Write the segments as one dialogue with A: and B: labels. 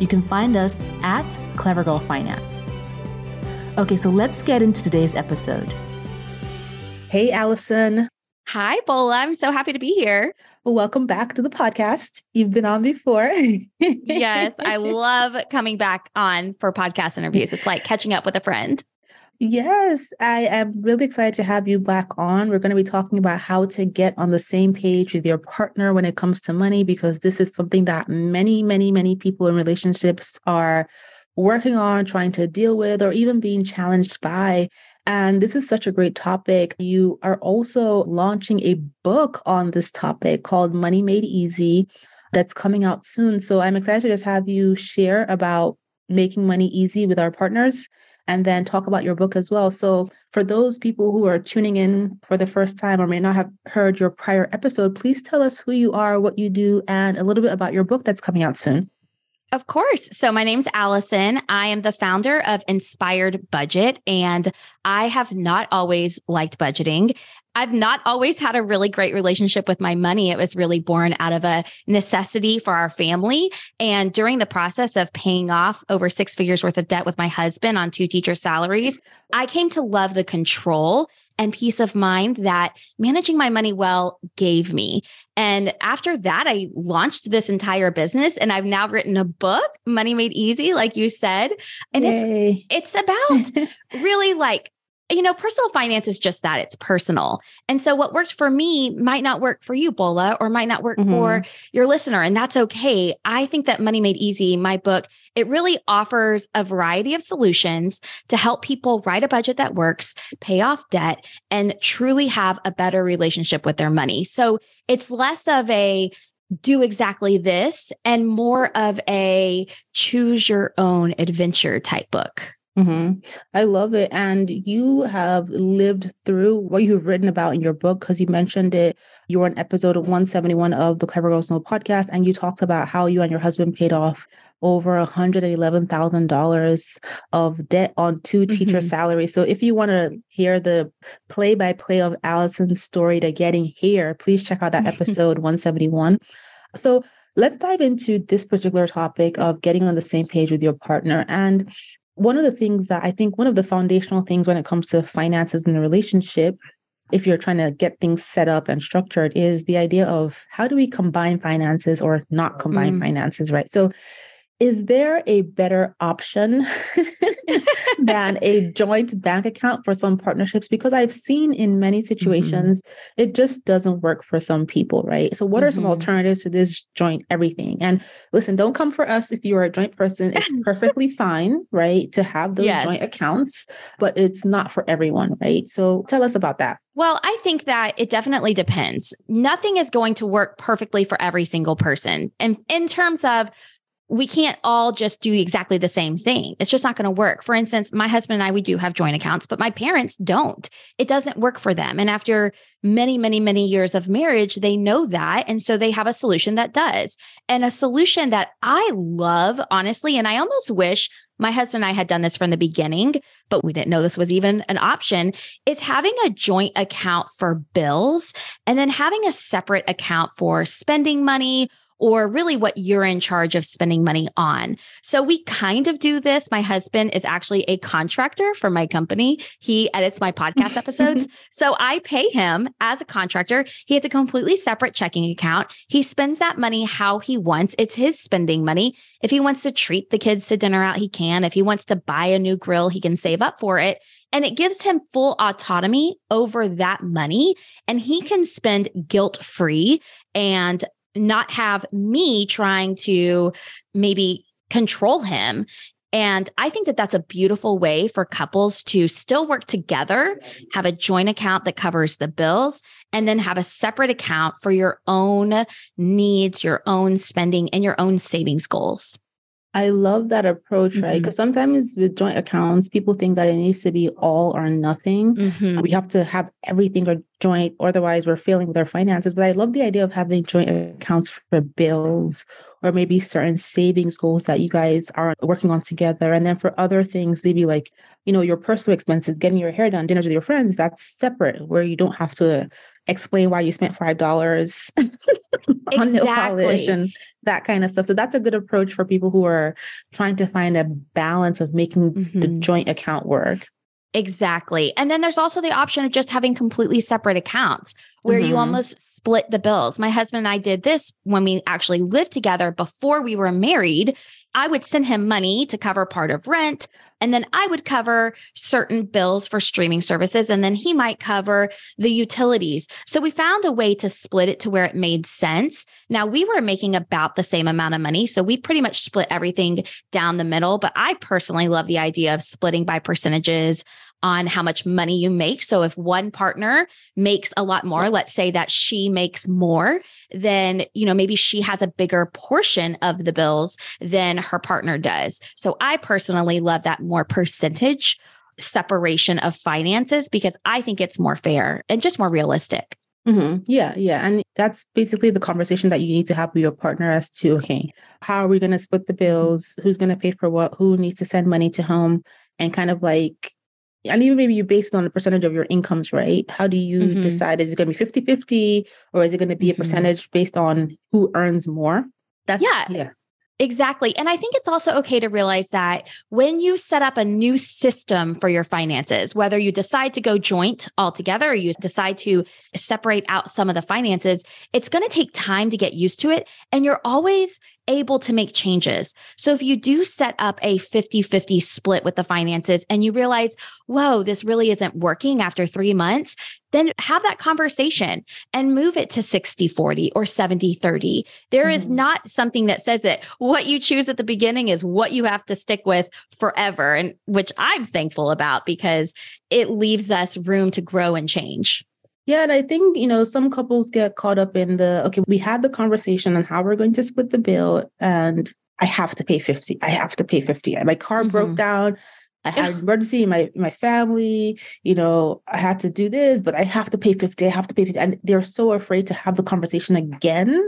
A: you can find us at Clever Girl Finance. Okay, so let's get into today's episode. Hey, Allison.
B: Hi, Bola. I'm so happy to be here.
A: welcome back to the podcast. You've been on before.
B: yes, I love coming back on for podcast interviews. It's like catching up with a friend.
A: Yes, I am really excited to have you back on. We're going to be talking about how to get on the same page with your partner when it comes to money, because this is something that many, many, many people in relationships are working on, trying to deal with, or even being challenged by. And this is such a great topic. You are also launching a book on this topic called Money Made Easy that's coming out soon. So I'm excited to just have you share about making money easy with our partners and then talk about your book as well. So, for those people who are tuning in for the first time or may not have heard your prior episode, please tell us who you are, what you do, and a little bit about your book that's coming out soon.
B: Of course. So, my name's Allison. I am the founder of Inspired Budget, and I have not always liked budgeting. I've not always had a really great relationship with my money. It was really born out of a necessity for our family. And during the process of paying off over six figures worth of debt with my husband on two teacher salaries, I came to love the control and peace of mind that managing my money well gave me. And after that, I launched this entire business and I've now written a book, Money Made Easy, like you said. And Yay. it's it's about really like you know, personal finance is just that it's personal. And so what worked for me might not work for you, Bola, or might not work mm-hmm. for your listener. And that's okay. I think that Money Made Easy, my book, it really offers a variety of solutions to help people write a budget that works, pay off debt, and truly have a better relationship with their money. So it's less of a do exactly this and more of a choose your own adventure type book.
A: Mm-hmm. I love it. And you have lived through what you've written about in your book because you mentioned it. You were on episode 171 of the Clever Girls Know podcast, and you talked about how you and your husband paid off over $111,000 of debt on 2 mm-hmm. teacher salaries. So if you want to hear the play by play of Allison's story to getting here, please check out that episode 171. So let's dive into this particular topic of getting on the same page with your partner. And one of the things that I think one of the foundational things when it comes to finances in a relationship, if you're trying to get things set up and structured, is the idea of how do we combine finances or not combine mm. finances, right? So is there a better option than a joint bank account for some partnerships? Because I've seen in many mm-hmm. situations, mm-hmm. it just doesn't work for some people, right? So, what mm-hmm. are some mm-hmm. alternatives to this joint everything? And listen, don't come for us if you are a joint person. It's perfectly fine, right, to have those yes. joint accounts, but it's not for everyone, right? So, tell us about that.
B: Well, I think that it definitely depends. Nothing is going to work perfectly for every single person. And in terms of we can't all just do exactly the same thing. It's just not going to work. For instance, my husband and I, we do have joint accounts, but my parents don't. It doesn't work for them. And after many, many, many years of marriage, they know that. And so they have a solution that does. And a solution that I love, honestly, and I almost wish my husband and I had done this from the beginning, but we didn't know this was even an option, is having a joint account for bills and then having a separate account for spending money or really what you're in charge of spending money on. So we kind of do this. My husband is actually a contractor for my company. He edits my podcast episodes. so I pay him as a contractor. He has a completely separate checking account. He spends that money how he wants. It's his spending money. If he wants to treat the kids to dinner out, he can. If he wants to buy a new grill, he can save up for it. And it gives him full autonomy over that money. And he can spend guilt free and not have me trying to maybe control him. And I think that that's a beautiful way for couples to still work together, have a joint account that covers the bills, and then have a separate account for your own needs, your own spending, and your own savings goals.
A: I love that approach, right? Because mm-hmm. sometimes with joint accounts, people think that it needs to be all or nothing. Mm-hmm. We have to have everything or joint, otherwise we're failing with our finances. But I love the idea of having joint accounts for bills or maybe certain savings goals that you guys are working on together. And then for other things, maybe like, you know, your personal expenses, getting your hair done, dinners with your friends, that's separate where you don't have to explain why you spent five dollars on exactly. nail polish and that kind of stuff. So that's a good approach for people who are trying to find a balance of making mm-hmm. the joint account work.
B: Exactly. And then there's also the option of just having completely separate accounts where mm-hmm. you almost split the bills. My husband and I did this when we actually lived together before we were married. I would send him money to cover part of rent, and then I would cover certain bills for streaming services, and then he might cover the utilities. So we found a way to split it to where it made sense. Now we were making about the same amount of money. So we pretty much split everything down the middle. But I personally love the idea of splitting by percentages on how much money you make. So if one partner makes a lot more, let's say that she makes more, then, you know, maybe she has a bigger portion of the bills than her partner does. So I personally love that more percentage separation of finances because I think it's more fair and just more realistic.
A: Mm-hmm. Yeah, yeah. And that's basically the conversation that you need to have with your partner as to, okay, how are we going to split the bills? Who's going to pay for what? Who needs to send money to home? And kind of like and even maybe you based on the percentage of your incomes, right? How do you mm-hmm. decide? Is it going to be 50 50 or is it going to be a mm-hmm. percentage based on who earns more?
B: That's, yeah. Yeah. Exactly. And I think it's also okay to realize that when you set up a new system for your finances, whether you decide to go joint altogether or you decide to separate out some of the finances, it's going to take time to get used to it. And you're always able to make changes. So if you do set up a 50 50 split with the finances and you realize, whoa, this really isn't working after three months, then have that conversation and move it to 60 40 or 70 30. There mm-hmm. is not something that says that what you choose at the beginning is what you have to stick with forever, and which I'm thankful about because it leaves us room to grow and change.
A: Yeah, and I think, you know, some couples get caught up in the okay, we had the conversation on how we're going to split the bill and I have to pay 50. I have to pay 50. My car mm-hmm. broke down. I had an emergency in my my family, you know, I had to do this, but I have to pay 50. I have to pay 50. And they're so afraid to have the conversation again.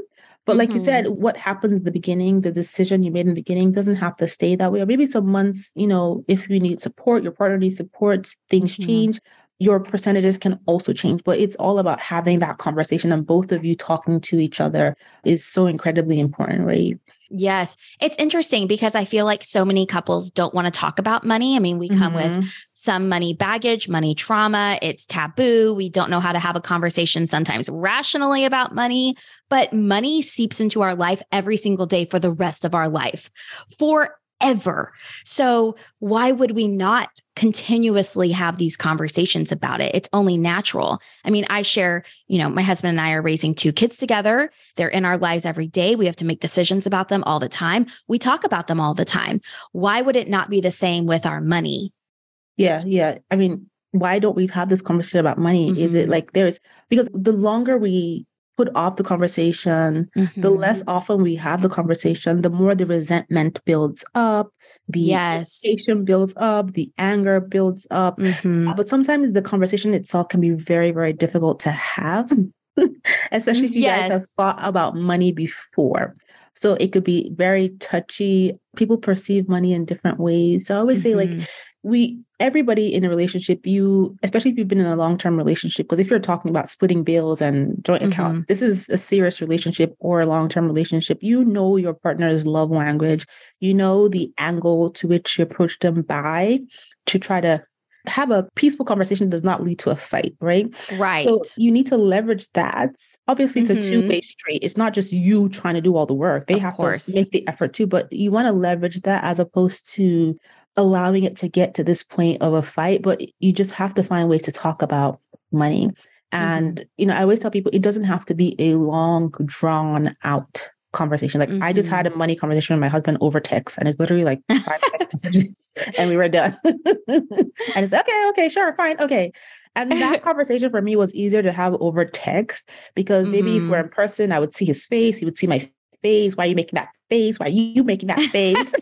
A: But like mm-hmm. you said, mm-hmm. what happens in the beginning, the decision you made in the beginning doesn't have to stay that way. Or maybe some months, you know, if you need support, your partner needs support, things mm-hmm. change your percentages can also change, but it's all about having that conversation and both of you talking to each other is so incredibly important, right?
B: Yes. It's interesting because I feel like so many couples don't want to talk about money. I mean, we come mm-hmm. with some money baggage, money trauma. It's taboo. We don't know how to have a conversation sometimes rationally about money, but money seeps into our life every single day for the rest of our life. For ever. So why would we not continuously have these conversations about it? It's only natural. I mean, I share, you know, my husband and I are raising two kids together. They're in our lives every day. We have to make decisions about them all the time. We talk about them all the time. Why would it not be the same with our money?
A: Yeah, yeah. I mean, why don't we have this conversation about money? Mm-hmm. Is it mm-hmm. like there's because the longer we put off the conversation, mm-hmm. the less often we have the conversation, the more the resentment builds up, the yes. builds up, the anger builds up. Mm-hmm. Uh, but sometimes the conversation itself can be very, very difficult to have, especially if you yes. guys have thought about money before. So it could be very touchy. People perceive money in different ways. So I always mm-hmm. say, like, mm-hmm. We everybody in a relationship you especially if you've been in a long-term relationship because if you're talking about splitting bills and joint mm-hmm. accounts this is a serious relationship or a long-term relationship you know your partner's love language you know the angle to which you approach them by to try to have a peaceful conversation does not lead to a fight, right?
B: Right.
A: So you need to leverage that. Obviously, it's mm-hmm. a two-way street. It's not just you trying to do all the work. They of have course. to make the effort too, but you want to leverage that as opposed to allowing it to get to this point of a fight. But you just have to find ways to talk about money. And, mm-hmm. you know, I always tell people it doesn't have to be a long, drawn out conversation. Like mm-hmm. I just had a mm-hmm. money conversation with my husband over text, and it's literally like five text messages, and we were done. and it's okay, okay, sure, fine, okay. And that conversation for me was easier to have over text because mm-hmm. maybe if we're mm-hmm. in person, I would see his face, he would see my face. Why are you making that face? Why are you making that face?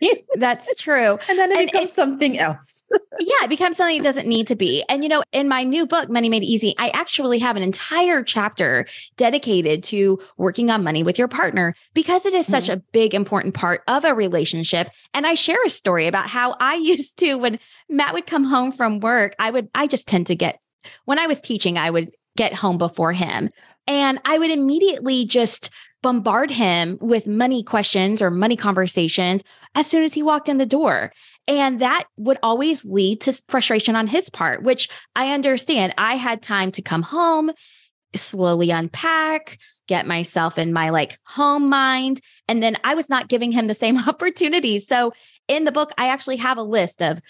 B: That's true.
A: And then it and becomes something else.
B: yeah, it becomes something it doesn't need to be. And, you know, in my new book, Money Made Easy, I actually have an entire chapter dedicated to working on money with your partner because it is such mm-hmm. a big, important part of a relationship. And I share a story about how I used to, when Matt would come home from work, I would, I just tend to get, when I was teaching, I would get home before him. And I would immediately just bombard him with money questions or money conversations as soon as he walked in the door. And that would always lead to frustration on his part, which I understand. I had time to come home, slowly unpack, get myself in my like home mind. And then I was not giving him the same opportunities. So in the book, I actually have a list of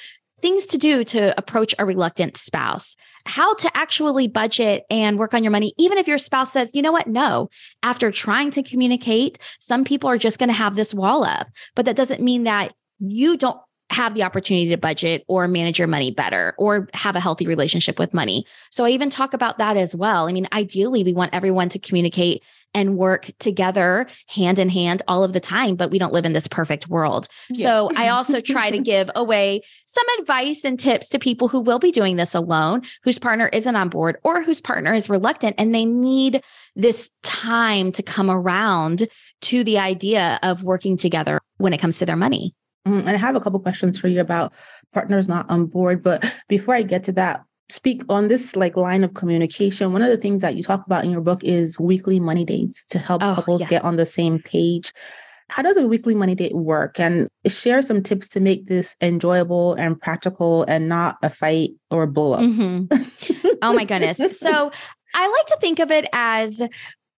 B: things to do to approach a reluctant spouse, how to actually budget and work on your money, even if your spouse says, you know what, no. After trying to communicate, some people are just going to have this wall up, but that doesn't mean that you don't have the opportunity to budget or manage your money better or have a healthy relationship with money. So I even talk about that as well. I mean, ideally, we want everyone to communicate and work together hand in hand all of the time, but we don't live in this perfect world. Yeah. So I also try to give away some advice and tips to people who will be doing this alone, whose partner isn't on board or whose partner is reluctant and they need this time to come around to the idea of working together when it comes to their money.
A: Mm, and I have a couple questions for you about partners not on board. But before I get to that, speak on this like line of communication. One of the things that you talk about in your book is weekly money dates to help oh, couples yes. get on the same page. How does a weekly money date work? And share some tips to make this enjoyable and practical and not a fight or blow up.
B: Mm-hmm. oh my goodness. So I like to think of it as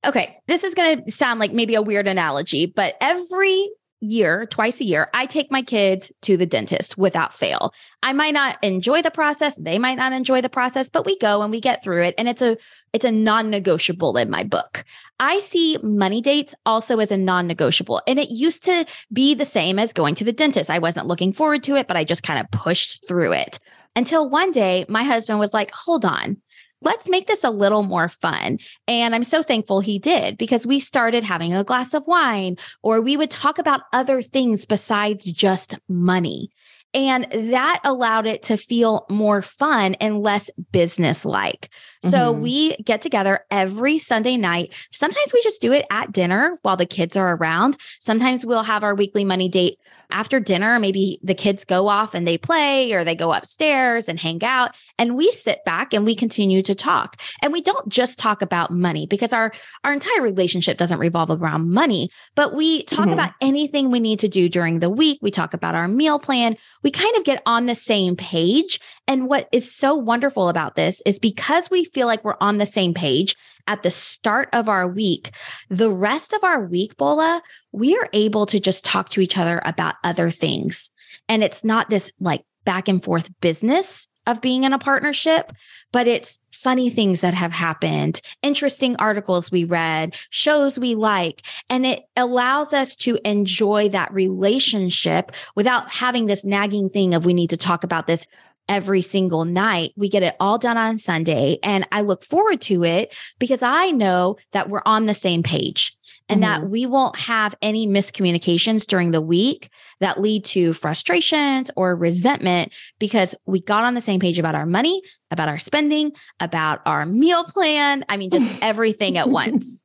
B: okay, this is going to sound like maybe a weird analogy, but every year, twice a year, I take my kids to the dentist without fail. I might not enjoy the process, they might not enjoy the process, but we go and we get through it and it's a it's a non-negotiable in my book. I see money dates also as a non-negotiable and it used to be the same as going to the dentist. I wasn't looking forward to it, but I just kind of pushed through it. Until one day my husband was like, "Hold on let's make this a little more fun. And I'm so thankful he did because we started having a glass of wine or we would talk about other things besides just money. And that allowed it to feel more fun and less business like. Mm-hmm. So we get together every Sunday night. Sometimes we just do it at dinner while the kids are around. Sometimes we'll have our weekly money date after dinner. Maybe the kids go off and they play or they go upstairs and hang out. And we sit back and we continue to talk. And we don't just talk about money because our, our entire relationship doesn't revolve around money, but we talk mm-hmm. about anything we need to do during the week. We talk about our meal plan. We kind of get on the same page. And what is so wonderful about this is because we feel like we're on the same page at the start of our week, the rest of our week, Bola, we are able to just talk to each other about other things. And it's not this like back and forth business of being in a partnership, but it's funny things that have happened, interesting articles we read, shows we like, and it allows us to enjoy that relationship without having this nagging thing of we need to talk about this every single night. We get it all done on Sunday. And I look forward to it because I know that we're on the same page and mm-hmm. that we won't have any miscommunications during the week that lead to frustrations or resentment because we got on the same page about our money, about our spending, about our meal plan. I mean, just everything at once.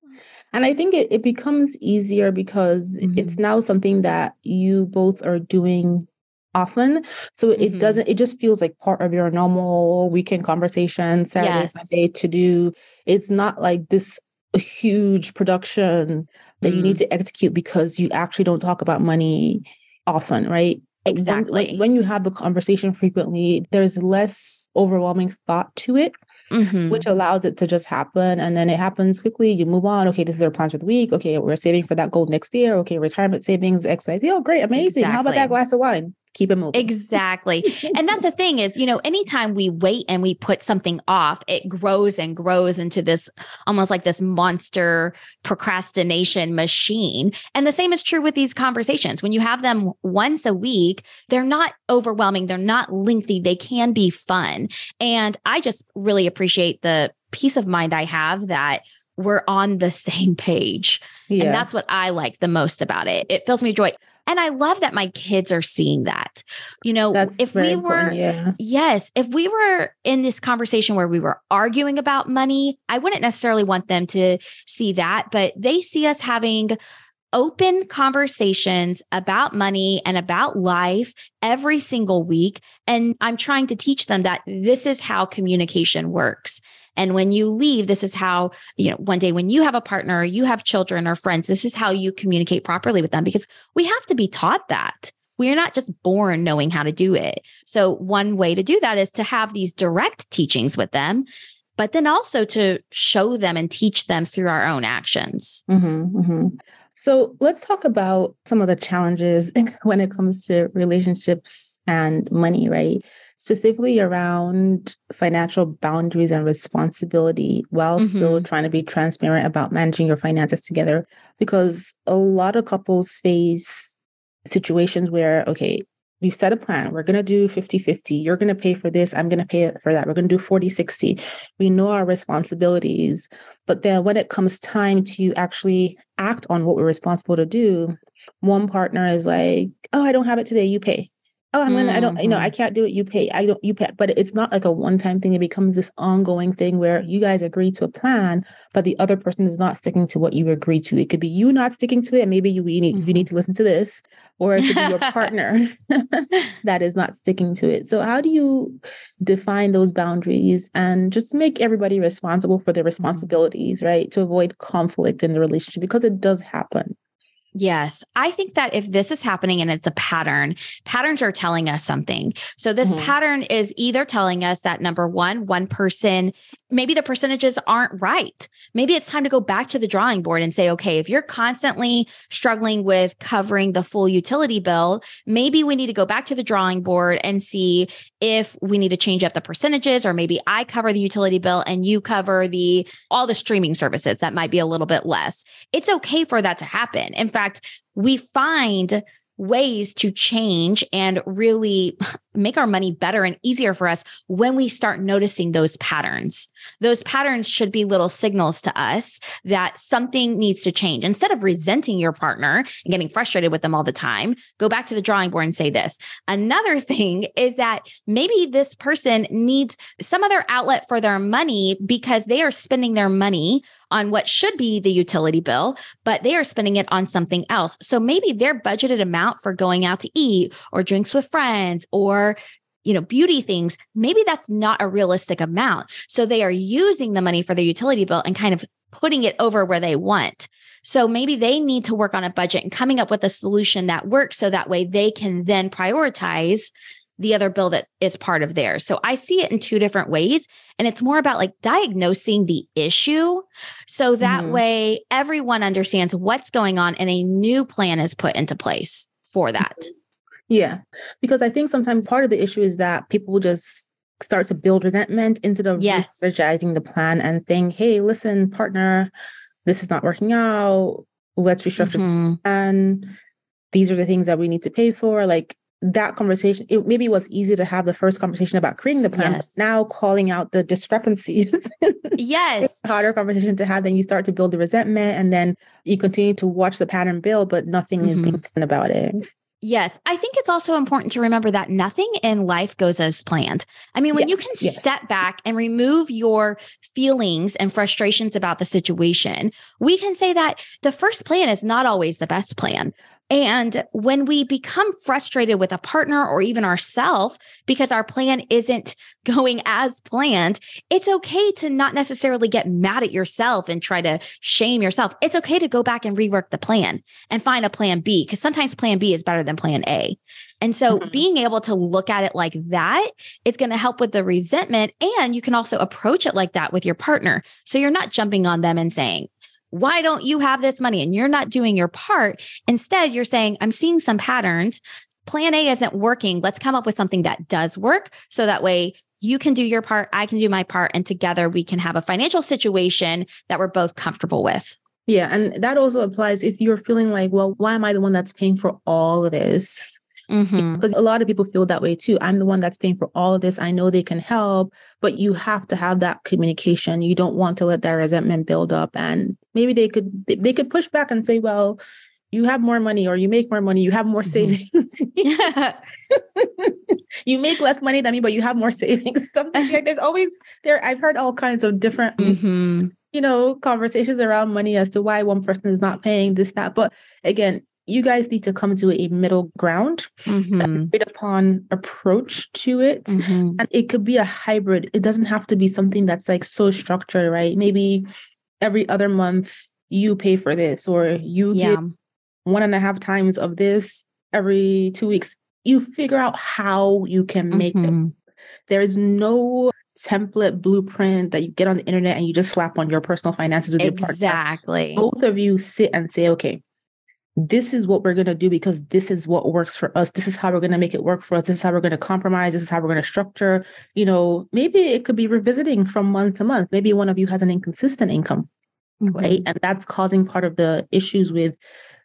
A: And I think it, it becomes easier because mm-hmm. it's now something that you both are doing often. So mm-hmm. it doesn't, it just feels like part of your normal weekend conversation, Saturday, yes. Sunday to do. It's not like this huge production that mm. you need mm. to execute because you actually don't talk about money often, right?
B: Exactly.
A: When, like, when you have the conversation frequently, there's less overwhelming thought to it mm-hmm. which allows it to just happen. And then it happens quickly. You move on. Okay, this is our plans for the week. Okay, we're saving for that goal next year. Okay, retirement savings, X, Y, Z. Oh, great, amazing. Exactly. How about that glass of wine? Keep it moving.
B: Exactly. and that's the thing is, you know, anytime we wait and we put something off, it grows and grows into this almost like this monster procrastination machine. And the same is true with these conversations. When you have them once a week, they're not overwhelming, they're not lengthy, they can be fun. And I just really appreciate the peace of mind I have that we're on the same page. Yeah. And that's what I like the most about it. It fills me joy. And I love that my kids are seeing that. You know, That's if we were, yeah. yes, if we were in this conversation where we were arguing about money, I wouldn't necessarily want them to see that, but they see us having open conversations about money and about life every single week. And I'm trying to teach them that this is how communication works. And when you leave, this is how, you know, one day when you have a partner or you have children or friends, this is how you communicate properly with them because we have to be taught that. We're not just born knowing how to do it. So, one way to do that is to have these direct teachings with them, but then also to show them and teach them through our own actions.
A: Mm-hmm, mm-hmm. So, let's talk about some of the challenges when it comes to relationships and money, right? specifically around financial boundaries and responsibility while mm-hmm. still trying to be transparent about managing your finances together. Because a lot of couples face situations where, okay, we've set a plan. We're going to do 50 50. You're going to pay for this. I'm going to pay for that. We're going to do 40 60. We know our responsibilities. But then when it comes time to actually act on what we're responsible to do, one partner is like, oh, I don't have it today. You pay oh i'm gonna mm-hmm. i don't you know i mm-hmm. can't do it you pay i don't you pay but it's not like a one-time thing it becomes this ongoing thing where you guys agree to a plan but the other person is not sticking to what you agreed to it could be you not sticking to it maybe you, you need mm-hmm. you need to listen to this or it could be your partner that is not sticking to it so how do you define those boundaries and just make everybody responsible for their mm-hmm. responsibilities right to avoid conflict in the relationship because it does happen
B: Yes. I think that if this is happening and it's a pattern, patterns are telling us something. So this mm-hmm. pattern is either telling us that number one, one person maybe the percentages aren't right. Maybe it's time to go back to the drawing board and say, okay, if you're constantly struggling with covering the full utility bill, maybe we need to go back to the drawing board and see if we need to change up the percentages or maybe I cover the utility bill and you cover the all the streaming services that might be a little bit less. It's okay for that to happen. In fact, we find ways to change and really make our money better and easier for us when we start noticing those patterns. Those patterns should be little signals to us that something needs to change. Instead of resenting your partner and getting frustrated with them all the time, go back to the drawing board and say this. Another thing is that maybe this person needs some other outlet for their money because they are spending their money on what should be the utility bill, but they are spending it on something else. So maybe their budgeted amount for going out to eat or drinks with friends or you know, beauty things, maybe that's not a realistic amount. So they are using the money for their utility bill and kind of putting it over where they want. So maybe they need to work on a budget and coming up with a solution that works so that way they can then prioritize the other bill that is part of theirs. So I see it in two different ways. And it's more about like diagnosing the issue. So that mm-hmm. way everyone understands what's going on and a new plan is put into place for that.
A: Yeah. Because I think sometimes part of the issue is that people just start to build resentment instead of yes. strategizing the plan and saying, hey, listen, partner, this is not working out. Let's restructure mm-hmm. and these are the things that we need to pay for. Like that conversation, it maybe was easy to have the first conversation about creating the plan, yes. now calling out the discrepancies.
B: yes.
A: Harder conversation to have. Then you start to build the resentment and then you continue to watch the pattern build, but nothing mm-hmm. is being mm-hmm. done about it.
B: Yes. I think it's also important to remember that nothing in life goes as planned. I mean, when you can yes. step back and remove your feelings and frustrations about the situation, we can say that the first plan is not always the best plan. And when we become frustrated with a partner or even ourselves because our plan isn't going as planned, it's okay to not necessarily get mad at yourself and try to shame yourself. It's okay to go back and rework the plan and find a plan B because sometimes plan B is better than plan A. And so mm-hmm. being able to look at it like that is going to help with the resentment. And you can also approach it like that with your partner. So you're not jumping on them and saying, why don't you have this money? And you're not doing your part. Instead, you're saying, I'm seeing some patterns. Plan A isn't working. Let's come up with something that does work. So that way you can do your part, I can do my part, and together we can have a financial situation that we're both comfortable with.
A: Yeah. And that also applies if you're feeling like, well, why am I the one that's paying for all of this? Mm-hmm. Because a lot of people feel that way too. I'm the one that's paying for all of this. I know they can help, but you have to have that communication. You don't want to let that resentment build up. And maybe they could they could push back and say, well, you have more money or you make more money, you have more mm-hmm. savings. you make less money than me, but you have more savings. Something like there's always there. I've heard all kinds of different, mm-hmm. you know, conversations around money as to why one person is not paying this, that. But again, you guys need to come to a middle ground, mm-hmm. agreed upon approach to it. Mm-hmm. And it could be a hybrid. It doesn't have to be something that's like so structured, right? Maybe every other month you pay for this or you yeah. get one and a half times of this every two weeks. You figure out how you can make mm-hmm. it. There is no template blueprint that you get on the internet and you just slap on your personal finances with
B: exactly.
A: your partner.
B: Exactly.
A: Both of you sit and say, okay, this is what we're going to do because this is what works for us. This is how we're going to make it work for us. This is how we're going to compromise. This is how we're going to structure. You know, maybe it could be revisiting from month to month. Maybe one of you has an inconsistent income, mm-hmm. right? And that's causing part of the issues with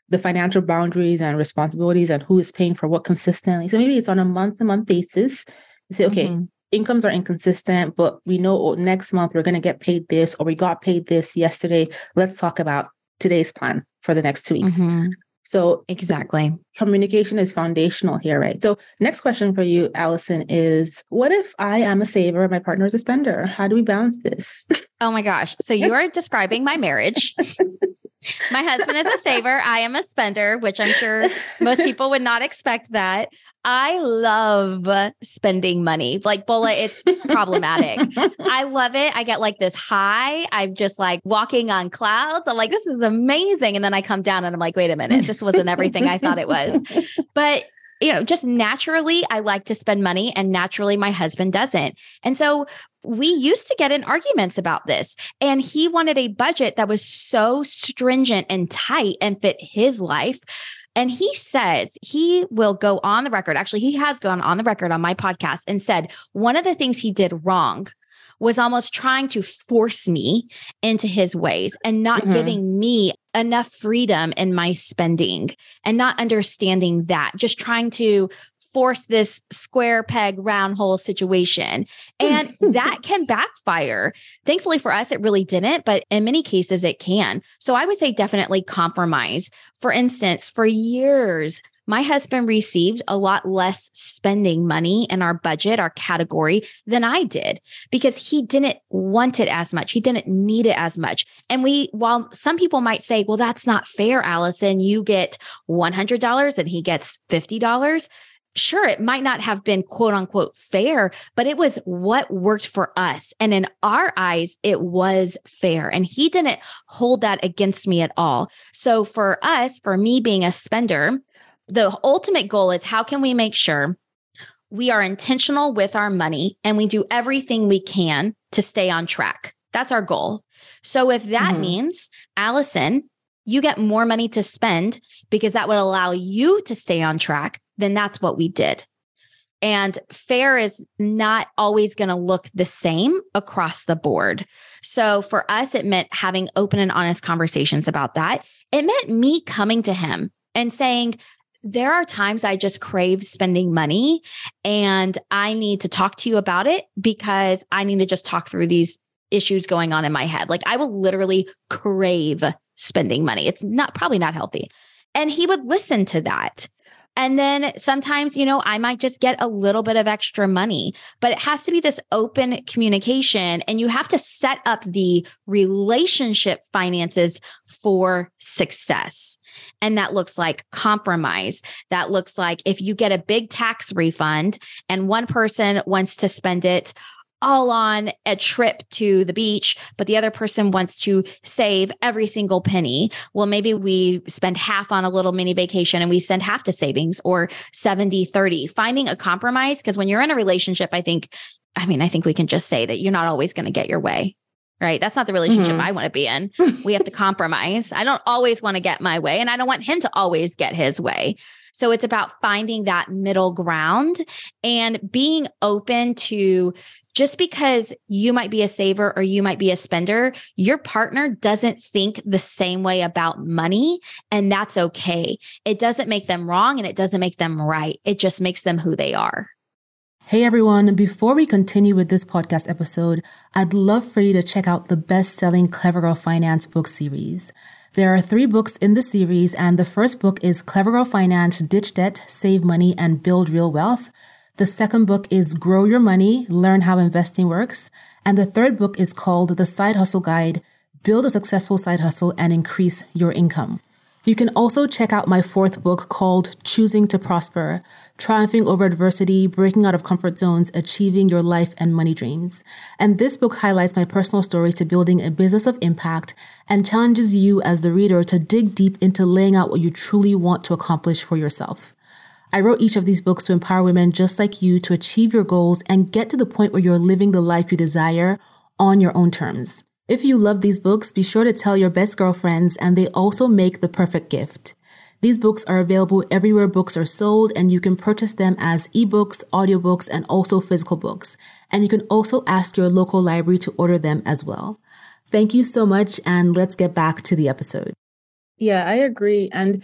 A: the financial boundaries and responsibilities and who is paying for what consistently. So maybe it's on a month to month basis. You say, okay, mm-hmm. incomes are inconsistent, but we know next month we're going to get paid this or we got paid this yesterday. Let's talk about today's plan for the next two weeks. Mm-hmm. So
B: exactly.
A: Communication is foundational here, right? So next question for you, Allison, is what if I am a saver, and my partner is a spender? How do we balance this?
B: Oh my gosh. So you are describing my marriage. My husband is a saver. I am a spender, which I'm sure most people would not expect that. I love spending money. Like Bola, it's problematic. I love it. I get like this high. I'm just like walking on clouds. I'm like, this is amazing. And then I come down and I'm like, wait a minute, this wasn't everything I thought it was. But you know, just naturally, I like to spend money, and naturally, my husband doesn't. And so we used to get in arguments about this. And he wanted a budget that was so stringent and tight and fit his life. And he says he will go on the record. Actually, he has gone on the record on my podcast and said one of the things he did wrong was almost trying to force me into his ways and not mm-hmm. giving me enough freedom in my spending and not understanding that, just trying to force this square peg round hole situation. Hmm. And that can backfire. Thankfully for us, it really didn't, but in many cases, it can. So I would say definitely compromise. For instance, for years, my husband received a lot less spending money in our budget, our category, than I did because he didn't want it as much. He didn't need it as much. And we, while some people might say, well, that's not fair, Allison, you get $100 and he gets $50 sure, it might not have been quote unquote fair, but it was what worked for us. And in our eyes, it was fair. And he didn't hold that against me at all. So for us, for me being a spender, the ultimate goal is how can we make sure we are intentional with our money and we do everything we can to stay on track? That's our goal. So if that mm-hmm. means, Allison, you get more money to spend because that would allow you to stay on track, then that's what we did. And fair is not always going to look the same across the board. So for us, it meant having open and honest conversations about that. It meant me coming to him and saying, there are times I just crave spending money and I need to talk to you about it because I need to just talk through these issues going on in my head. Like I will literally crave spending money. It's not probably not healthy. And he would listen to that. And then sometimes, you know, I might just get a little bit of extra money, but it has to be this open communication and you have to set up the relationship finances for success. And that looks like compromise. That looks like if you get a big tax refund and one person wants to spend it all on a trip to the beach, but the other person wants to save every single penny. Well, maybe we spend half on a little mini vacation and we send half to savings or 70 30. Finding a compromise, because when you're in a relationship, I think, I mean, I think we can just say that you're not always going to get your way. Right. That's not the relationship mm-hmm. I want to be in. we have to compromise. I don't always want to get my way, and I don't want him to always get his way. So it's about finding that middle ground and being open to just because you might be a saver or you might be a spender, your partner doesn't think the same way about money. And that's okay. It doesn't make them wrong and it doesn't make them right. It just makes them who they are.
C: Hey everyone, before we continue with this podcast episode, I'd love for you to check out the best selling Clever Girl Finance book series. There are three books in the series, and the first book is Clever Girl Finance Ditch Debt, Save Money, and Build Real Wealth. The second book is Grow Your Money, Learn How Investing Works. And the third book is called The Side Hustle Guide, Build a Successful Side Hustle and Increase Your Income. You can also check out my fourth book called Choosing to Prosper, Triumphing Over Adversity, Breaking Out of Comfort Zones, Achieving Your Life and Money Dreams. And this book highlights my personal story to building a business of impact and challenges you as the reader to dig deep into laying out what you truly want to accomplish for yourself. I wrote each of these books to empower women just like you to achieve your goals and get to the point where you're living the life you desire on your own terms. If you love these books, be sure to tell your best girlfriends, and they also make the perfect gift. These books are available everywhere books are sold, and you can purchase them as ebooks, audiobooks, and also physical books. And you can also ask your local library to order them as well. Thank you so much, and let's get back to the episode.
A: Yeah, I agree. And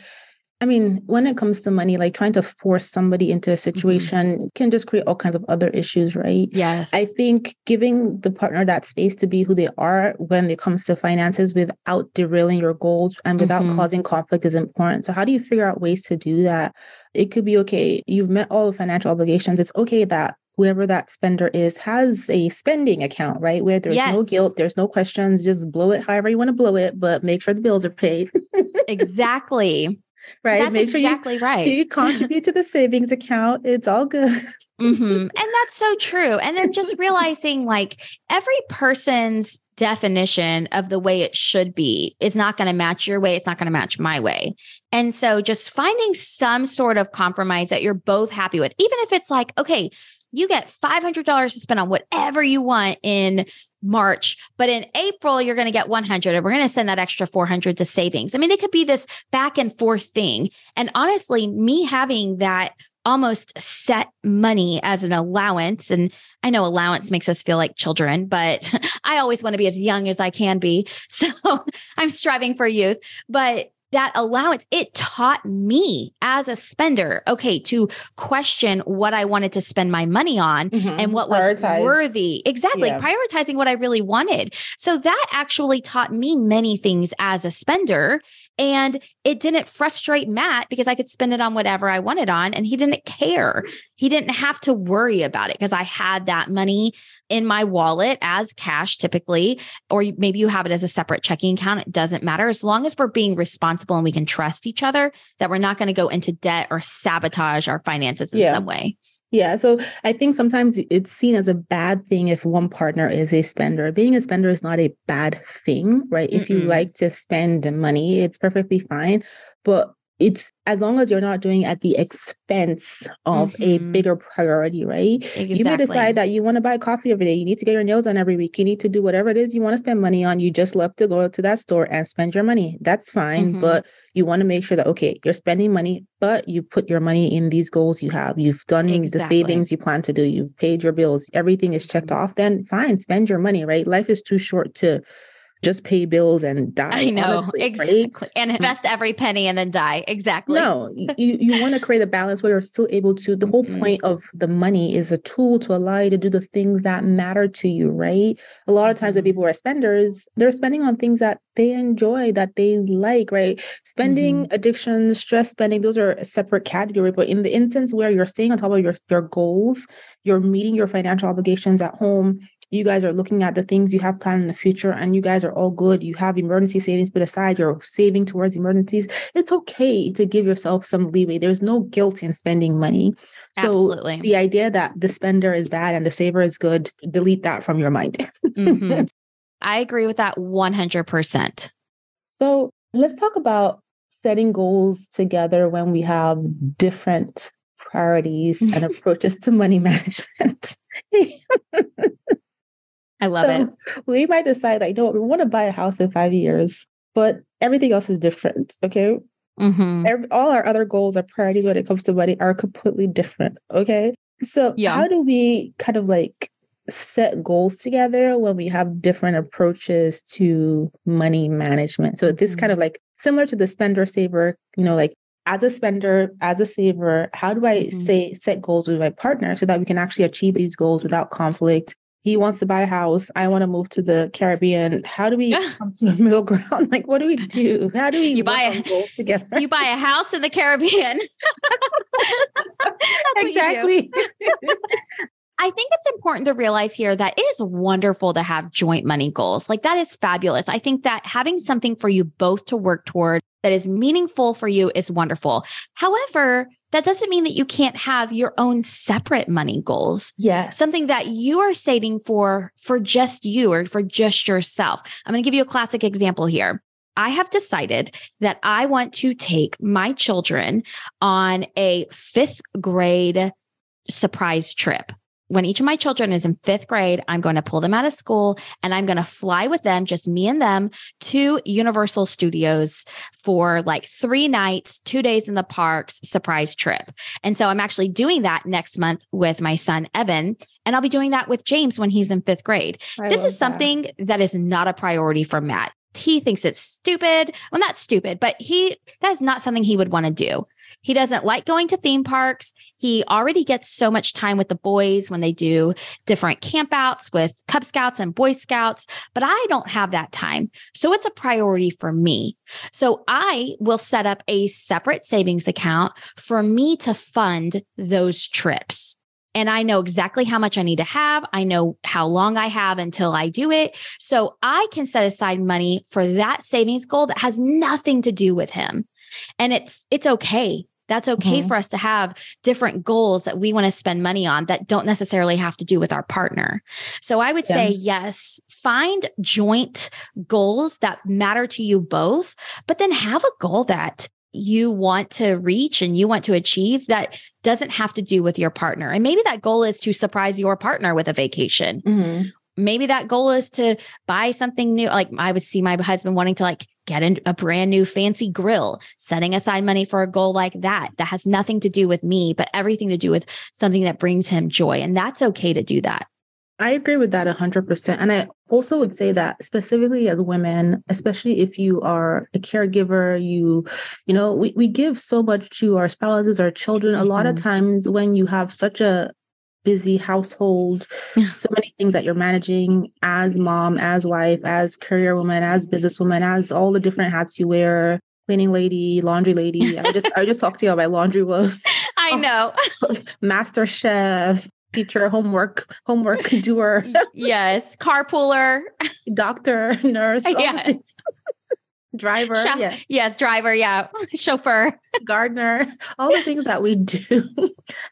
A: I mean, when it comes to money, like trying to force somebody into a mm-hmm. situation mm-hmm. can just create all kinds of other issues, right?
B: Yes.
A: I think giving the partner that space to be who they are when it comes to finances without derailing your goals and without mm-hmm. causing conflict is important. So, how do you figure out ways to do that? It could be okay, you've met all the financial obligations. It's okay that whoever that spender is has a spending account, right? Where there's yes. no guilt, there's no questions, just blow it however you want to blow it, but make sure the bills are paid.
B: exactly
A: right?
B: That's Make sure exactly
A: you,
B: right.
A: You contribute to the savings account. It's all good.
B: mm-hmm. And that's so true. And then just realizing like every person's definition of the way it should be is not going to match your way. It's not going to match my way. And so just finding some sort of compromise that you're both happy with, even if it's like, okay, you get $500 to spend on whatever you want in March, but in April, you're going to get 100 and we're going to send that extra 400 to savings. I mean, it could be this back and forth thing. And honestly, me having that almost set money as an allowance. And I know allowance makes us feel like children, but I always want to be as young as I can be. So I'm striving for youth. But that allowance, it taught me as a spender, okay, to question what I wanted to spend my money on mm-hmm. and what was worthy. Exactly. Yeah. Prioritizing what I really wanted. So that actually taught me many things as a spender. And it didn't frustrate Matt because I could spend it on whatever I wanted on and he didn't care. He didn't have to worry about it because I had that money in my wallet as cash typically, or maybe you have it as a separate checking account. It doesn't matter. As long as we're being responsible and we can trust each other, that we're not going to go into debt or sabotage our finances in yeah. some way.
A: Yeah. So I think sometimes it's seen as a bad thing if one partner is a spender. Being a spender is not a bad thing, right? Mm-mm. If you like to spend money, it's perfectly fine. But it's as long as you're not doing at the expense of mm-hmm. a bigger priority, right? Exactly. You may decide that you want to buy coffee every day. You need to get your nails done every week. You need to do whatever it is you want to spend money on. You just love to go to that store and spend your money. That's fine. Mm-hmm. But you want to make sure that, okay, you're spending money, but you put your money in these goals you have. You've done exactly. the savings you plan to do. You've paid your bills. Everything is checked mm-hmm. off. Then fine, spend your money, right? Life is too short to just pay bills and die.
B: I know honestly, exactly, right? and mm. invest every penny and then die. Exactly.
A: No, you you want to create a balance where you're still able to. The whole mm-hmm. point of the money is a tool to allow you to do the things that matter to you, right? A lot of times when mm-hmm. people are spenders, they're spending on things that they enjoy, that they like, right? Spending, mm-hmm. addictions, stress spending, those are a separate category. But in the instance where you're staying on top of your your goals, you're meeting your financial obligations at home you guys are looking at the things you have planned in the future and you guys are all good. You have emergency savings put aside. You're saving towards emergencies. It's okay to give yourself some leeway. There's no guilt in spending money. So Absolutely. the idea that the spender is bad and the saver is good delete that from your mind. Mm-hmm.
B: i agree with that 100%
A: so let's talk about setting goals together when we have different priorities and approaches to money management
B: I love so it.
A: We might decide like, no, we want to buy a house in five years, but everything else is different. Okay. Mm-hmm. Every, all our other goals or priorities when it comes to money are completely different. Okay. So yeah. how do we kind of like set goals together when we have different approaches to money management? So this mm-hmm. kind of like similar to the spender saver, you know, like as a spender, as a saver, how do I mm-hmm. say set goals with my partner so that we can actually achieve these goals without conflict he wants to buy a house. I want to move to the Caribbean. How do we come to a middle ground? Like, what do we do? How do we
B: you buy a, goals together? You buy a house in the Caribbean.
A: exactly.
B: I think it's important to realize here that it is wonderful to have joint money goals. Like that is fabulous. I think that having something for you both to work toward that is meaningful for you is wonderful. However, that doesn't mean that you can't have your own separate money goals.
A: Yes.
B: Something that you are saving for for just you or for just yourself. I'm going to give you a classic example here. I have decided that I want to take my children on a fifth grade surprise trip when each of my children is in fifth grade, I'm going to pull them out of school and I'm going to fly with them, just me and them, to Universal Studios for like three nights, two days in the parks, surprise trip. And so I'm actually doing that next month with my son, Evan. And I'll be doing that with James when he's in fifth grade. I this is something that. that is not a priority for Matt. He thinks it's stupid. Well, not stupid, but he, that is not something he would want to do. He doesn't like going to theme parks. He already gets so much time with the boys when they do different campouts with Cub Scouts and Boy Scouts, but I don't have that time. So it's a priority for me. So I will set up a separate savings account for me to fund those trips and I know exactly how much I need to have. I know how long I have until I do it. So I can set aside money for that savings goal that has nothing to do with him. And it's it's okay. That's okay mm-hmm. for us to have different goals that we want to spend money on that don't necessarily have to do with our partner. So I would yeah. say, yes, find joint goals that matter to you both, but then have a goal that you want to reach and you want to achieve that doesn't have to do with your partner. And maybe that goal is to surprise your partner with a vacation. Mm-hmm maybe that goal is to buy something new. Like I would see my husband wanting to like get a brand new fancy grill, setting aside money for a goal like that. That has nothing to do with me, but everything to do with something that brings him joy. And that's okay to do that.
A: I agree with that 100%. And I also would say that specifically as women, especially if you are a caregiver, you, you know, we, we give so much to our spouses, our children. Mm-hmm. A lot of mm-hmm. times when you have such a busy household, so many things that you're managing as mom, as wife, as career woman, as businesswoman, as all the different hats you wear, cleaning lady, laundry lady. I just I just talked to you about laundry woes.
B: I oh, know.
A: master chef, teacher, homework, homework doer.
B: yes. Carpooler.
A: Doctor, nurse.
B: Yes
A: driver yeah.
B: yes driver yeah chauffeur
A: gardener all the things that we do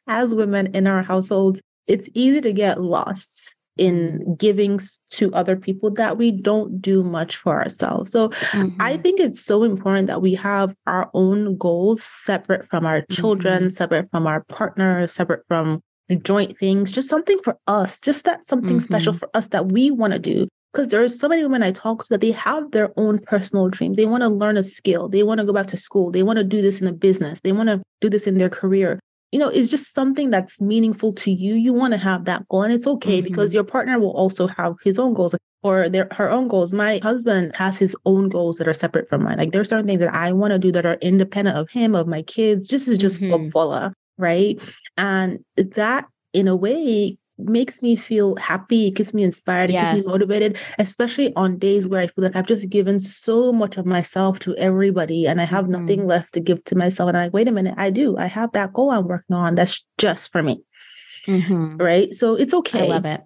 A: as women in our households it's easy to get lost in giving to other people that we don't do much for ourselves. So mm-hmm. I think it's so important that we have our own goals separate from our children, mm-hmm. separate from our partner, separate from joint things, just something for us, just that something mm-hmm. special for us that we want to do because there's so many women I talk to that they have their own personal dream. They want to learn a skill. They want to go back to school. They want to do this in a business. They want to do this in their career. You know, it's just something that's meaningful to you. You want to have that goal, and it's okay mm-hmm. because your partner will also have his own goals. or their her own goals. My husband has his own goals that are separate from mine. Like there's certain things that I want to do that are independent of him, of my kids. This is just mm right? And that in a way makes me feel happy. It keeps me inspired. It yes. keeps me motivated, especially on days where I feel like I've just given so much of myself to everybody and I have mm-hmm. nothing left to give to myself. And I'm like, wait a minute, I do. I have that goal I'm working on. That's just for me. Mm-hmm. Right. So it's okay.
B: I love it.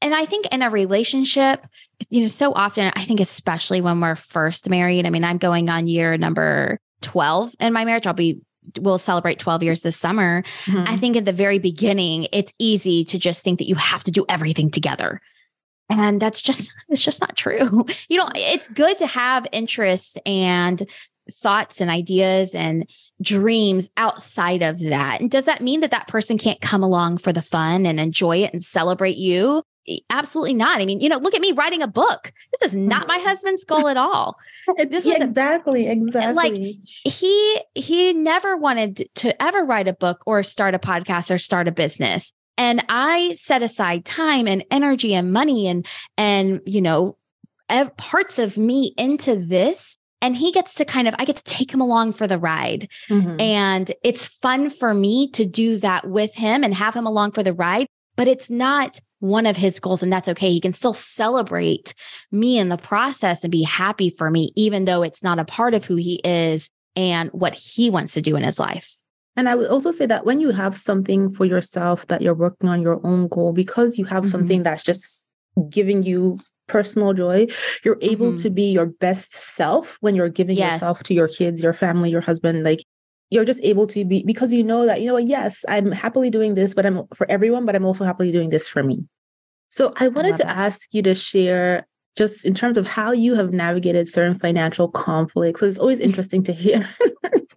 B: And I think in a relationship, you know, so often, I think especially when we're first married, I mean, I'm going on year number 12 in my marriage. I'll be we'll celebrate 12 years this summer. Mm-hmm. I think at the very beginning, it's easy to just think that you have to do everything together. And that's just, it's just not true. You know, it's good to have interests and thoughts and ideas and dreams outside of that. And does that mean that that person can't come along for the fun and enjoy it and celebrate you? Absolutely not. I mean, you know, look at me writing a book. This is not my husband's goal at all.
A: this was exactly, a, exactly.
B: Like he he never wanted to ever write a book or start a podcast or start a business. And I set aside time and energy and money and and you know parts of me into this and he gets to kind of i get to take him along for the ride mm-hmm. and it's fun for me to do that with him and have him along for the ride but it's not one of his goals and that's okay. He can still celebrate me in the process and be happy for me, even though it's not a part of who he is and what he wants to do in his life.
A: And I would also say that when you have something for yourself that you're working on your own goal, because you have mm-hmm. something that's just giving you personal joy, you're able mm-hmm. to be your best self when you're giving yes. yourself to your kids, your family, your husband. Like you're just able to be because you know that you know yes i'm happily doing this but i'm for everyone but i'm also happily doing this for me so I wanted I to ask you to share just in terms of how you have navigated certain financial conflicts. So it's always interesting to hear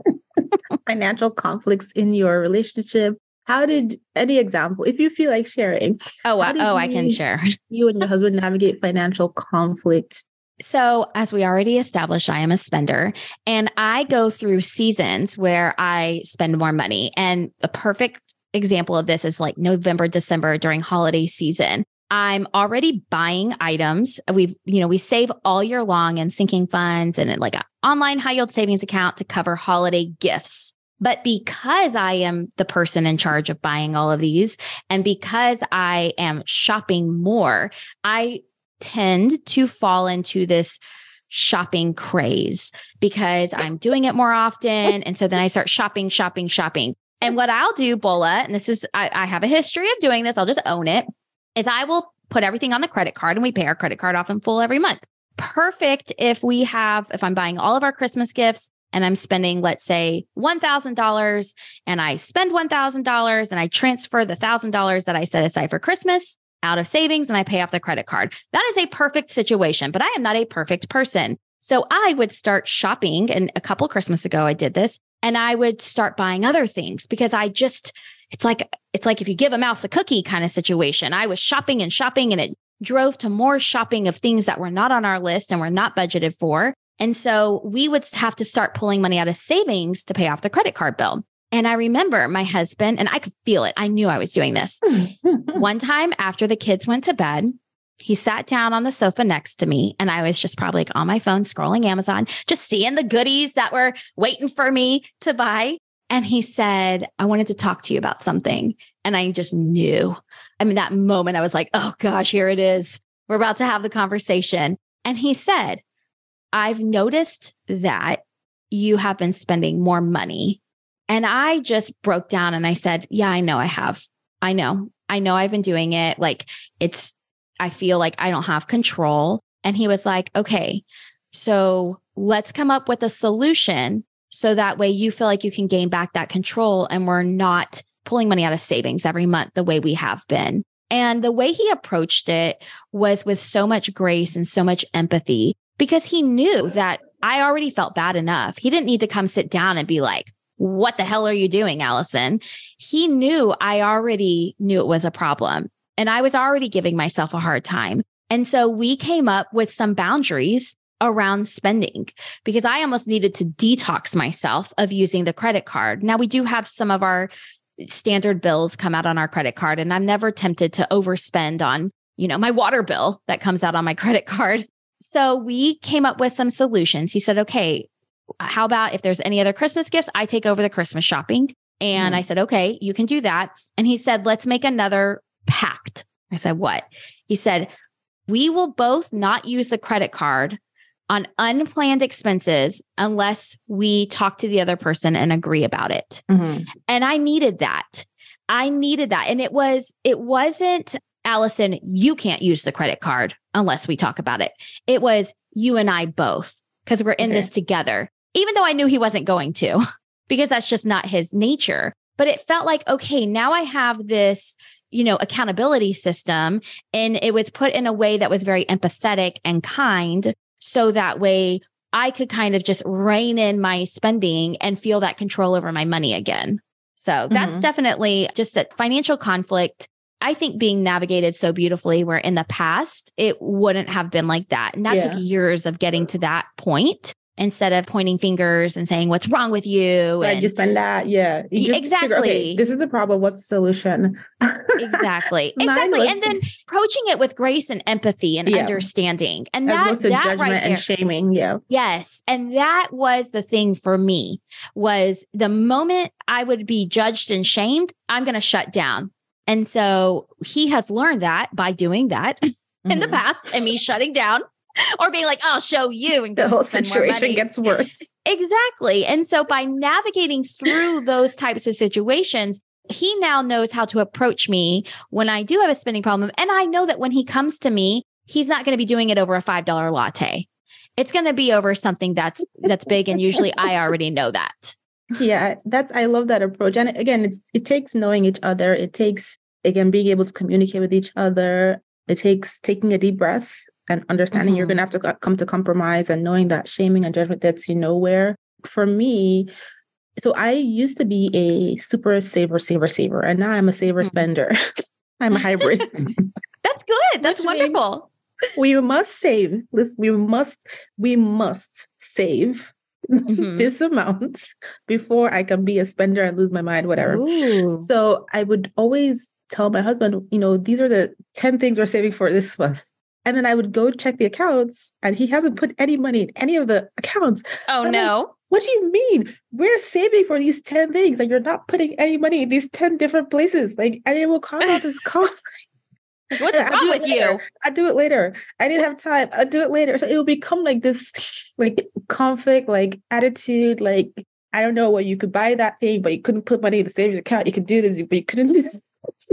A: financial conflicts in your relationship. How did any example, if you feel like sharing?
B: Oh, oh, I can share.
A: You and your husband navigate financial conflict
B: so, as we already established, I am a spender and I go through seasons where I spend more money. And a perfect example of this is like November, December during holiday season. I'm already buying items. We've, you know, we save all year long in sinking funds and like an online high yield savings account to cover holiday gifts. But because I am the person in charge of buying all of these and because I am shopping more, I tend to fall into this shopping craze because I'm doing it more often. And so then I start shopping, shopping, shopping. And what I'll do, Bola, and this is, I, I have a history of doing this, I'll just own it is I will put everything on the credit card and we pay our credit card off in full every month. Perfect if we have, if I'm buying all of our Christmas gifts and I'm spending, let's say, $1,000 and I spend $1,000 and I transfer the $1,000 that I set aside for Christmas out of savings and I pay off the credit card. That is a perfect situation, but I am not a perfect person. So I would start shopping. And a couple Christmas ago, I did this and I would start buying other things because I just, it's like it's like if you give a mouse a cookie kind of situation. I was shopping and shopping and it drove to more shopping of things that were not on our list and were not budgeted for. And so we would have to start pulling money out of savings to pay off the credit card bill. And I remember my husband, and I could feel it. I knew I was doing this. Hmm. Mm. One time after the kids went to bed, he sat down on the sofa next to me, and I was just probably like on my phone scrolling Amazon, just seeing the goodies that were waiting for me to buy. And he said, I wanted to talk to you about something. And I just knew. I mean, that moment I was like, oh gosh, here it is. We're about to have the conversation. And he said, I've noticed that you have been spending more money. And I just broke down and I said, Yeah, I know I have. I know. I know I've been doing it. Like it's, I feel like I don't have control. And he was like, Okay, so let's come up with a solution so that way you feel like you can gain back that control and we're not pulling money out of savings every month the way we have been. And the way he approached it was with so much grace and so much empathy because he knew that I already felt bad enough. He didn't need to come sit down and be like, what the hell are you doing, Allison? He knew I already knew it was a problem and I was already giving myself a hard time. And so we came up with some boundaries around spending because I almost needed to detox myself of using the credit card. Now we do have some of our standard bills come out on our credit card and I'm never tempted to overspend on you know, my water bill that comes out on my credit card. So we came up with some solutions. He said, okay, how about if there's any other Christmas gifts, I take over the Christmas shopping. And mm. I said, okay, you can do that. And he said, let's make another pact. I said, what? He said, we will both not use the credit card on unplanned expenses unless we talk to the other person and agree about it. Mm-hmm. And I needed that. I needed that. And it was, it wasn't, Allison, you can't use the credit card unless we talk about it. It was you and I both, because we're in okay. this together, even though I knew he wasn't going to, because that's just not his nature. But it felt like, okay, now I have this you know, accountability system. And it was put in a way that was very empathetic and kind. So that way I could kind of just rein in my spending and feel that control over my money again. So that's mm-hmm. definitely just that financial conflict. I think being navigated so beautifully, where in the past it wouldn't have been like that. And that yeah. took years of getting to that point instead of pointing fingers and saying what's wrong with you?
A: Right, and just spend that yeah.
B: Exactly
A: figure, okay, this is the problem what's the solution?
B: Exactly. Exactly. and then approaching it with grace and empathy and yeah. understanding. And
A: As that, that judgment right and shaming yeah.
B: Yes. And that was the thing for me was the moment i would be judged and shamed i'm going to shut down. And so he has learned that by doing that mm-hmm. in the mm-hmm. past and me shutting down or being like, I'll show you. And
A: the whole situation gets worse.
B: exactly. And so by navigating through those types of situations, he now knows how to approach me when I do have a spending problem. And I know that when he comes to me, he's not going to be doing it over a $5 latte. It's going to be over something that's that's big and usually I already know that.
A: Yeah, that's I love that approach. And again, it's it takes knowing each other. It takes again being able to communicate with each other. It takes taking a deep breath and understanding mm-hmm. you're going to have to come to compromise and knowing that shaming and judgment gets you nowhere. For me, so I used to be a super saver, saver, saver, and now I'm a saver mm-hmm. spender. I'm a hybrid.
B: That's good. That's wonderful.
A: We must save. This we must we must save mm-hmm. this amount before I can be a spender and lose my mind, whatever. Ooh. So I would always tell my husband, you know, these are the 10 things we're saving for this month. And then I would go check the accounts and he hasn't put any money in any of the accounts.
B: Oh,
A: I'm
B: no.
A: Like, what do you mean? We're saving for these 10 things. Like, you're not putting any money in these 10 different places. Like, and it will cause all this conflict.
B: What's wrong with you?
A: I do it later. I didn't have time. I'll do it later. So it will become like this like conflict, like attitude, like I don't know what you could buy that thing, but you couldn't put money in the savings account. You could do this, but you couldn't do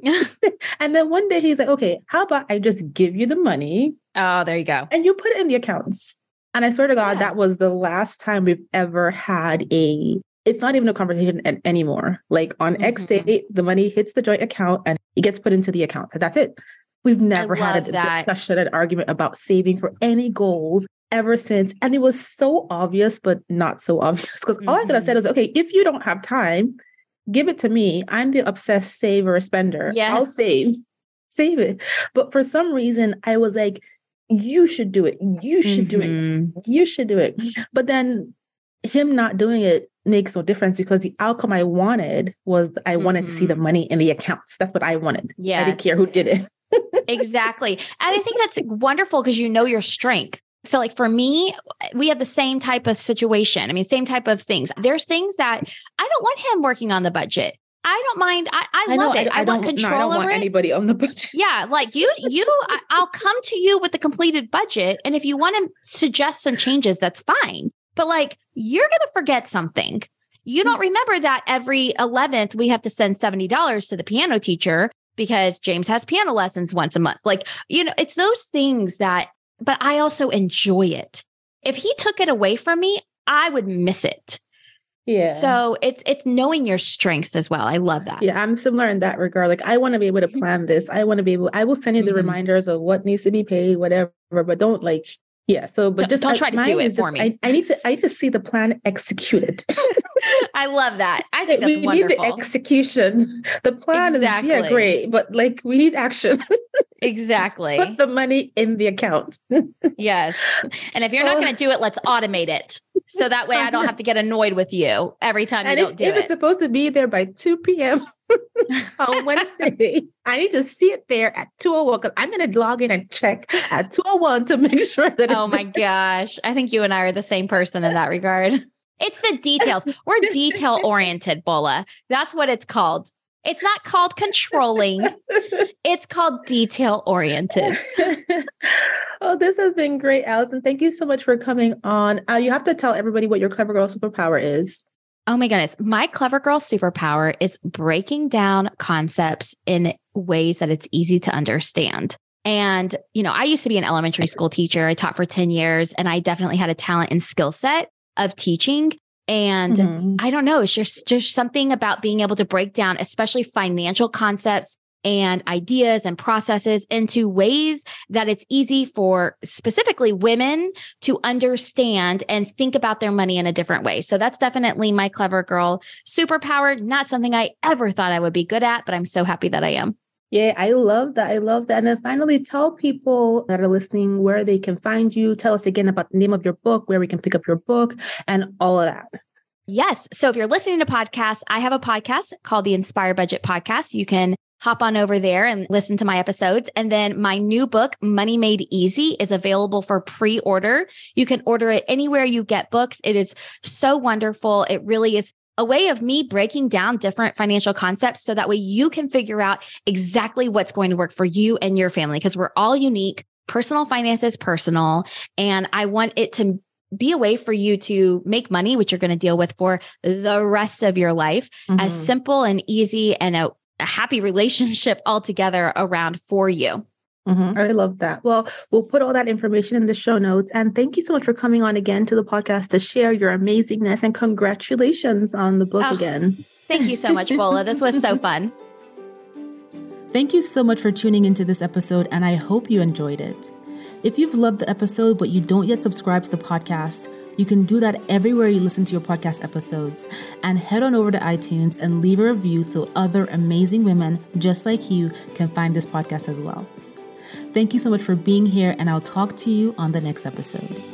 A: and then one day he's like, okay, how about I just give you the money?
B: Oh, there you go.
A: And you put it in the accounts. And I swear to God, yes. that was the last time we've ever had a, it's not even a conversation anymore. Like on mm-hmm. X date, the money hits the joint account and it gets put into the account. That's it. We've never had a that. discussion, an argument about saving for any goals ever since. And it was so obvious, but not so obvious. Because mm-hmm. all I could have said was, okay, if you don't have time, give it to me. I'm the obsessed saver spender. Yes. I'll save, save it. But for some reason, I was like, you should do it. You should mm-hmm. do it. Mm-hmm. You should do it. But then him not doing it makes no difference because the outcome I wanted was I wanted mm-hmm. to see the mm-hmm. money in the accounts. That's what I wanted. Yeah. I didn't care who did it.
B: exactly. And I think that's wonderful because you know your strength. So, like for me, we have the same type of situation. I mean, same type of things. There's things that I don't want him working on the budget. I don't mind. I, I, I love know, it. I, I, want control no, I don't want
A: it. anybody on the budget.
B: Yeah, like you, you. I, will come to you with the completed budget, and if you want to suggest some changes, that's fine. But like, you're going to forget something. You don't mm-hmm. remember that every 11th we have to send seventy dollars to the piano teacher because James has piano lessons once a month. Like, you know, it's those things that but I also enjoy it. If he took it away from me, I would miss it.
A: Yeah.
B: So it's it's knowing your strengths as well. I love that.
A: Yeah, I'm similar in that regard. Like I want to be able to plan this. I want to be able I will send you the mm-hmm. reminders of what needs to be paid, whatever, but don't like yeah. So, but
B: don't,
A: just
B: don't try to do it for
A: just,
B: me.
A: I, I, need to. I need to see the plan executed.
B: I love that. I think we
A: wonderful. need the execution. The plan exactly. is yeah, great, but like we need action.
B: exactly.
A: Put the money in the account.
B: yes, and if you're not going to do it, let's automate it so that way I don't have to get annoyed with you every time you don't
A: if,
B: do
A: if
B: it.
A: it's supposed to be there by two p.m., on Wednesday. I need to see it there at 201 because I'm going to log in and check at 201 to make sure that
B: Oh my there. gosh. I think you and I are the same person in that regard. It's the details. We're detail oriented, Bola. That's what it's called. It's not called controlling. it's called detail oriented.
A: oh, this has been great, Allison. Thank you so much for coming on. Uh, you have to tell everybody what your clever girl superpower is.
B: Oh my goodness. My clever girl superpower is breaking down concepts in ways that it's easy to understand. And, you know, I used to be an elementary school teacher. I taught for 10 years and I definitely had a talent and skill set of teaching. And mm-hmm. I don't know, it's just just something about being able to break down especially financial concepts and ideas and processes into ways that it's easy for specifically women to understand and think about their money in a different way. So that's definitely my clever girl superpower, not something I ever thought I would be good at, but I'm so happy that I am.
A: Yeah, I love that. I love that. And then finally, tell people that are listening where they can find you. Tell us again about the name of your book, where we can pick up your book, and all of that.
B: Yes. So if you're listening to podcasts, I have a podcast called the Inspired Budget Podcast. You can hop on over there and listen to my episodes. And then my new book, Money Made Easy, is available for pre order. You can order it anywhere you get books. It is so wonderful. It really is a way of me breaking down different financial concepts so that way you can figure out exactly what's going to work for you and your family because we're all unique. Personal finance is personal. And I want it to be a way for you to make money, which you're going to deal with for the rest of your life, mm-hmm. as simple and easy and a, a happy relationship altogether around for you.
A: Mm-hmm. I love that. Well, we'll put all that information in the show notes. And thank you so much for coming on again to the podcast to share your amazingness and congratulations on the book oh, again.
B: Thank you so much, Bola. this was so fun.
C: Thank you so much for tuning into this episode, and I hope you enjoyed it. If you've loved the episode but you don't yet subscribe to the podcast, you can do that everywhere you listen to your podcast episodes. And head on over to iTunes and leave a review so other amazing women just like you can find this podcast as well. Thank you so much for being here, and I'll talk to you on the next episode.